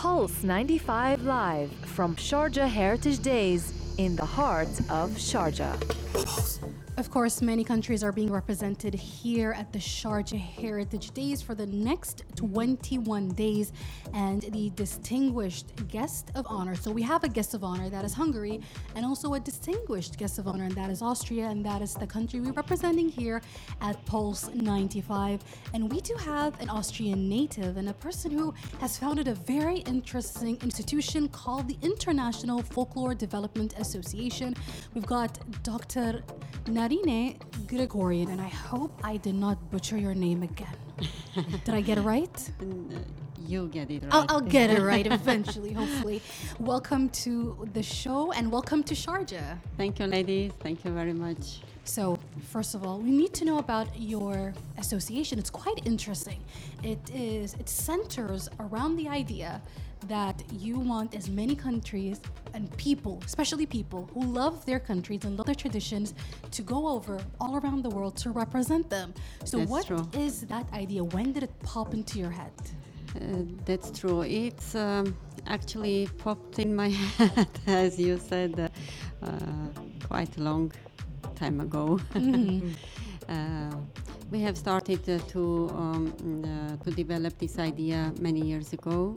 Pulse 95 Live from Sharjah Heritage Days in the heart of Sharjah. Of course, many countries are being represented here at the Sharjah Heritage Days for the next 21 days. And the distinguished guest of honor. So we have a guest of honor that is Hungary, and also a distinguished guest of honor, and that is Austria, and that is the country we're representing here at Pulse 95. And we do have an Austrian native and a person who has founded a very interesting institution called the International Folklore Development Association. We've got Dr. Narine Grigoryan, and I hope I did not butcher your name again. did I get it right? You'll get it right. I'll, I'll get it right eventually, hopefully. Welcome to the show and welcome to Sharjah. Thank you, ladies. Thank you very much. So, first of all, we need to know about your association. It's quite interesting. It is it centers around the idea that you want as many countries and people, especially people who love their countries and love their traditions, to go over all around the world to represent them. So, That's what true. is that idea? When did it pop into your head? Uh, that's true. It's um, actually popped in my head, as you said, uh, uh, quite a long time ago. uh, we have started to um, uh, to develop this idea many years ago.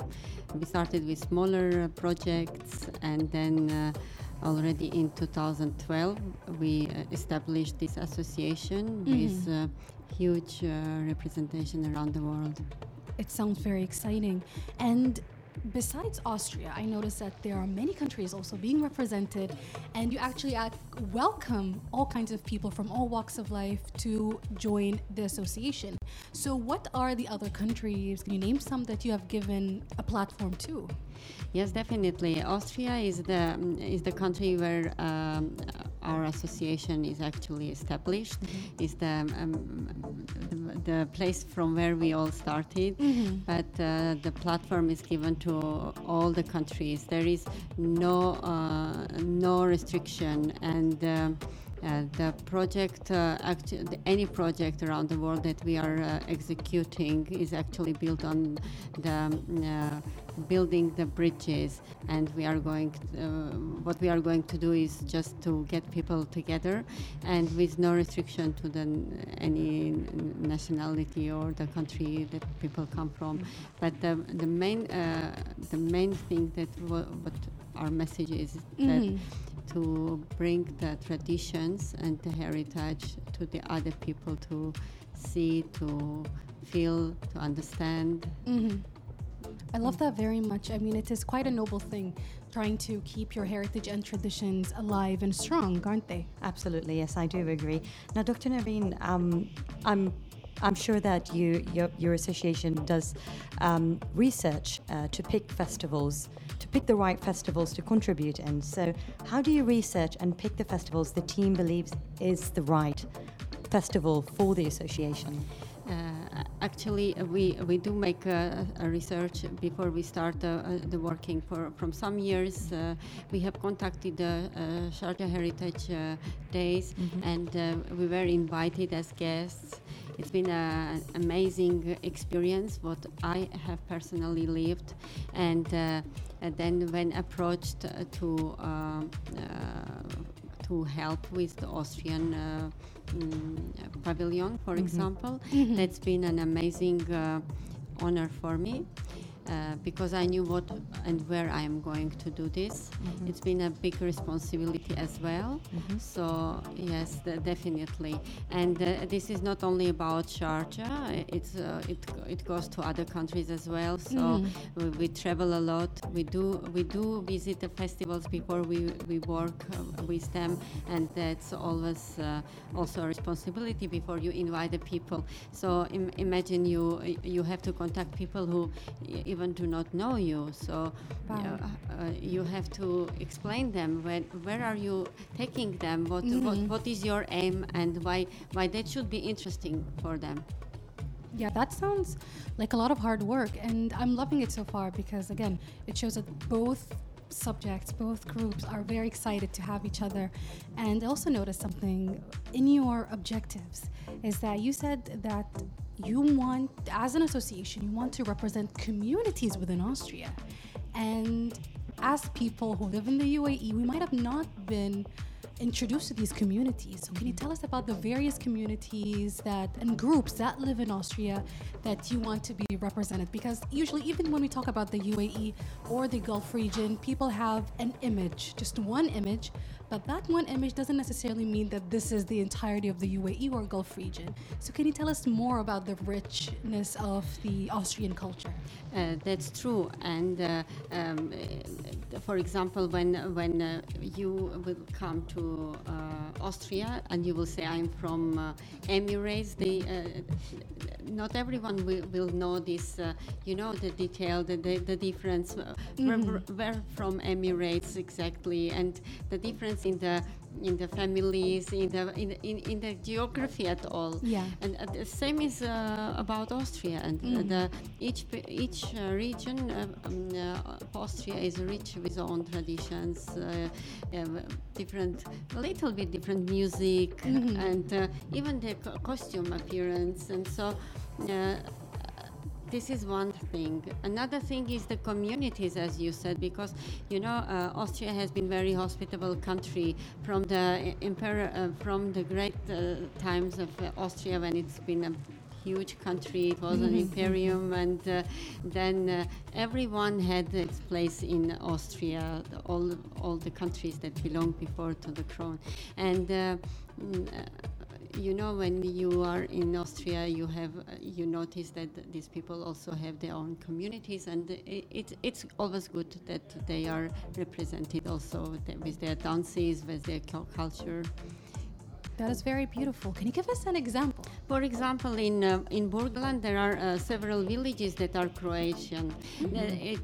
We started with smaller uh, projects, and then uh, already in 2012 we uh, established this association with uh, huge uh, representation around the world. It sounds very exciting. And besides Austria, I noticed that there are many countries also being represented, and you actually welcome all kinds of people from all walks of life to join the association. So, what are the other countries? Can you name some that you have given a platform to? Yes, definitely. Austria is the is the country where um, our association is actually established. Is the, um, the the place from where we all started. But uh, the platform is given to all the countries. There is no uh, no restriction and. Uh, the project, uh, actu- any project around the world that we are uh, executing is actually built on the um, building the bridges, and we are going. uh, what we are going to do is just to get people together, and with no restriction to the any nationality or the country that people come from. But the the main uh, the main thing that wa- what our message is that to bring the traditions and the heritage to the other people to see, to feel, to understand. I love that very much. I mean, it is quite a noble thing trying to keep your heritage and traditions alive and strong, aren't they? Absolutely, yes, I do agree. Now, Dr. Naveen, um, I'm I'm sure that you your, your association does um, research uh, to pick festivals, to pick the right festivals to contribute in. So, how do you research and pick the festivals the team believes is the right festival for the association? Uh, actually, uh, we, we do make a, a research before we start uh, uh, the working. For from some years, uh, we have contacted the uh, Sharjah Heritage uh, Days, and uh, we were invited as guests. It's been an amazing experience what I have personally lived, and, uh, and then when approached uh, to. um uh, to help with the Austrian uh, mm, pavilion, for example. That's been an amazing uh, honor for me. Uh, because I knew what and where I am going to do this. It's been a big responsibility as well. So yes, de- definitely. And uh, this is not only about Sharjah. It's uh, it it goes to other countries as well. So we, we travel a lot. We do we do visit the festivals before we we work uh, with them, and that's always uh, also a responsibility before you invite the people. So Im- imagine you you have to contact people who y- even do not know you. So Wow. uh, uh, you have to explain them when, where are you taking them, what, what what is your aim, and why why that should be interesting for them. Yeah, that sounds like a lot of hard work, and I'm loving it so far because, again, it shows that both subjects, both groups are very excited to have each other. And I also noticed something in your objectives is that you said that you want, as an association, you want to represent communities within Austria. And as people who live in the UAE, we might have not been introduced to these communities. So can you tell us about the various communities that and groups that live in Austria that you want to be represented? Because usually, even when we talk about the UAE or the Gulf region, people have an image, just one image but that one image doesn't necessarily mean that this is the entirety of the UAE or Gulf region. So, can you tell us more about the richness of the Austrian culture? Uh, that's true. And uh, um, uh, for example, when when uh, you will come to uh, Austria and you will say, "I'm from uh, Emirates," the not everyone will, will know this, uh, you know, the detail, the, the, the difference, mm-hmm. where, where, from Emirates exactly, and the difference in the in the families, in the in, in, in the geography at all. Yeah. And uh, the same is uh, about Austria, and mm. the each each uh, region um, Austria is rich with own traditions, different, a little bit different music, mm-hmm. and even the co- costume appearance, and so uh, this is one thing. Another thing is the communities, as you said, because you know uh, Austria has been very hospitable country from the emperor, uh, from the great uh, times of uh, Austria when it's been a huge country. It was mm-hmm. an imperium, and uh, then uh, everyone had its place in Austria. All all the countries that belonged before to the crown, and. Mm, you know when you are in Austria, you have uh, you notice that these people also have their own communities, and it, it, it's always good that they are represented also with their dances, with their culture. That is very beautiful. Can you give us an example? For example, in uh, in Burgenland, there are uh, several villages that are Croatian. Mm-hmm. Uh, it,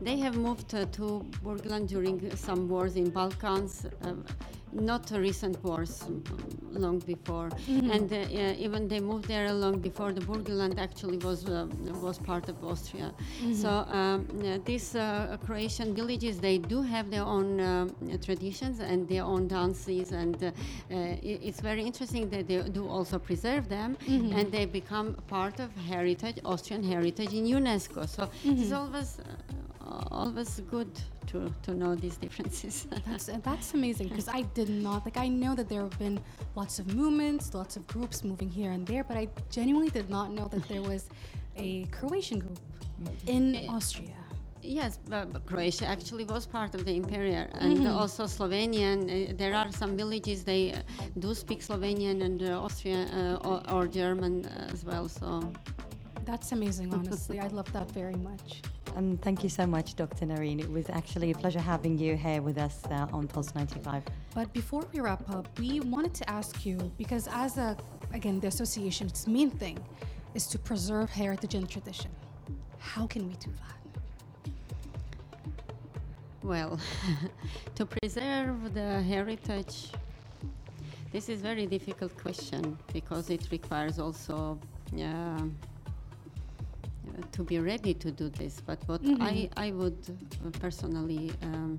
they have moved uh, to Burgenland during some wars in Balkans um, not a recent wars, long before, mm-hmm. and uh, even they moved there long before the Burgenland actually was uh, was part of Austria. Mm-hmm. So um, these uh, Croatian villages they do have their own uh, traditions and their own dances, and uh, it's very interesting that they do also preserve them, mm-hmm. and they become part of heritage, Austrian heritage in UNESCO. So it's mm-hmm. always always good to, to know these differences. that's, that's amazing because I did not, like, I know that there have been lots of movements, lots of groups moving here and there, but I genuinely did not know that there was a Croatian group in eh, Austria. Yes, but Croatia actually was part of the Imperial, and mm-hmm. also Slovenian. Uh, there are some villages they uh, do speak Slovenian and uh, Austrian or, or, German as well. So that's amazing. Honestly, I love that very much. Um, thank you so much, Dr. Narine. It was actually a pleasure having you here with us uh, on Pulse 95. But before we wrap up, we wanted to ask you because, as a again, the association's main thing is to preserve heritage and tradition. How can we do that? Well, to preserve the heritage, this is very difficult question because it requires also. Uh, to be ready to do this. But what mm-hmm. I, I would personally um,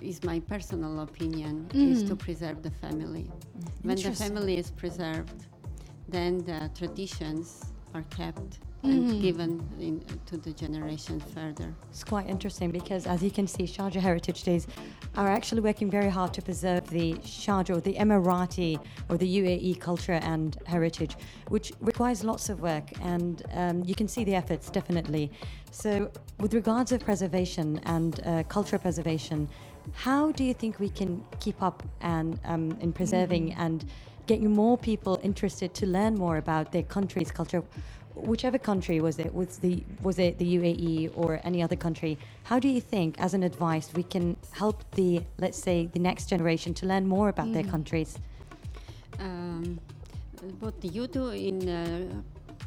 is my personal opinion mm-hmm. is to preserve the family. When the family is preserved, then the traditions are kept and mm-hmm. given in, to the generation further. It's quite interesting because, as you can see, Sharjah Heritage Days are actually working very hard to preserve the Sharjah or the Emirati or the UAE culture and heritage, which requires lots of work, and um, you can see the efforts definitely. So, with regards of preservation and uh, cultural preservation, how do you think we can keep up and um, in preserving mm-hmm. and getting more people interested to learn more about their country's culture? whichever country was it was the was it the UAE or any other country how do you think as an advice we can help the let's say the next generation to learn more about mm. their countries um, what you do in uh,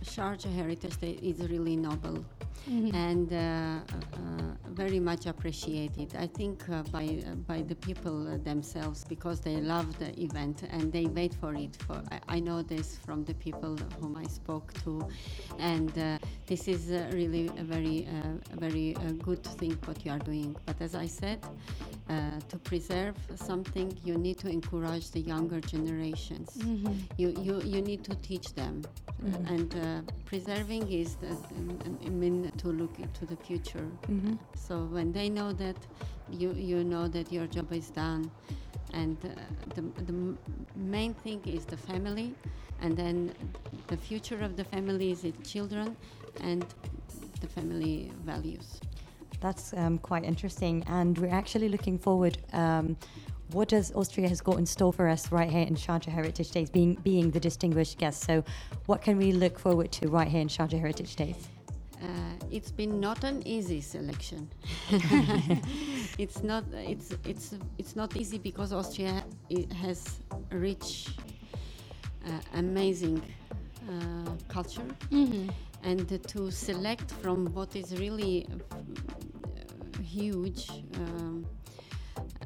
Sharjah Heritage Day is really noble mm-hmm. and uh, uh, very much appreciated. I think uh, by uh, by the people uh, themselves because they love the event and they wait for it. For I, I know this from the people whom I spoke to, and uh, this is really a very very good thing what you are doing. But as I said, uh, to preserve something, you need to encourage the younger generations. Mm-hmm. You, you, you need to teach them. Mhm. And uh, preserving is the, um, I mean to look into the future. Mhm. So when they know that, you, you know that your job is done. And uh, the, the main thing is the family, and then the future of the family is its children and the family values. That's um, quite interesting, and we're actually looking forward. Um, what does Austria has got in store for us right here in Sharjah Heritage Days, being being the distinguished guest? So, what can we look forward to right here in Sharjah Heritage Days? Uh, it's been not an easy selection. it's not. It's it's it's not easy because Austria has rich, uh, amazing uh, culture, Mm-hmm. and to select from what is really uh, huge. Um,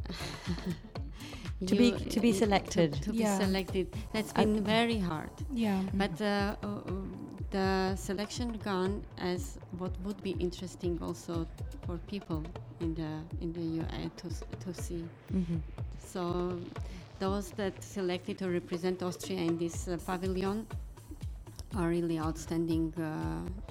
To be- to be selected. To, to Yeah. be selected. That's I- been very hard. Yeah. But uh, uh, uh, the selection gone as what would be interesting also for people in the in the UAE to to see. Mhm. So those that selected to represent Austria in this uh, pavilion are really outstanding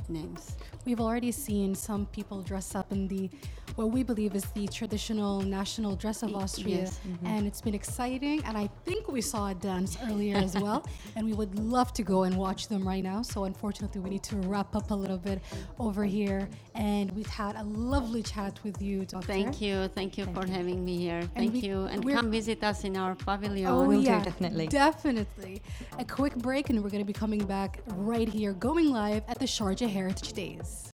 names. We've already seen some people dress up in the what we believe is the traditional national dress of Austria, yes. Mm-hmm. and it's been exciting. And I think we saw a dance earlier as well, and we would love to go and watch them right now. So unfortunately, we need to wrap up a little bit over here. And we've had a lovely chat with you, Doctor. Thank you, thank you Thank for you. having me here. Thank we- you, and we're- come visit us in our pavilion. Oh, we'll do, definitely. Definitely. A quick break, and we're going to be coming back right here, going live at the Sharjah Heritage Days.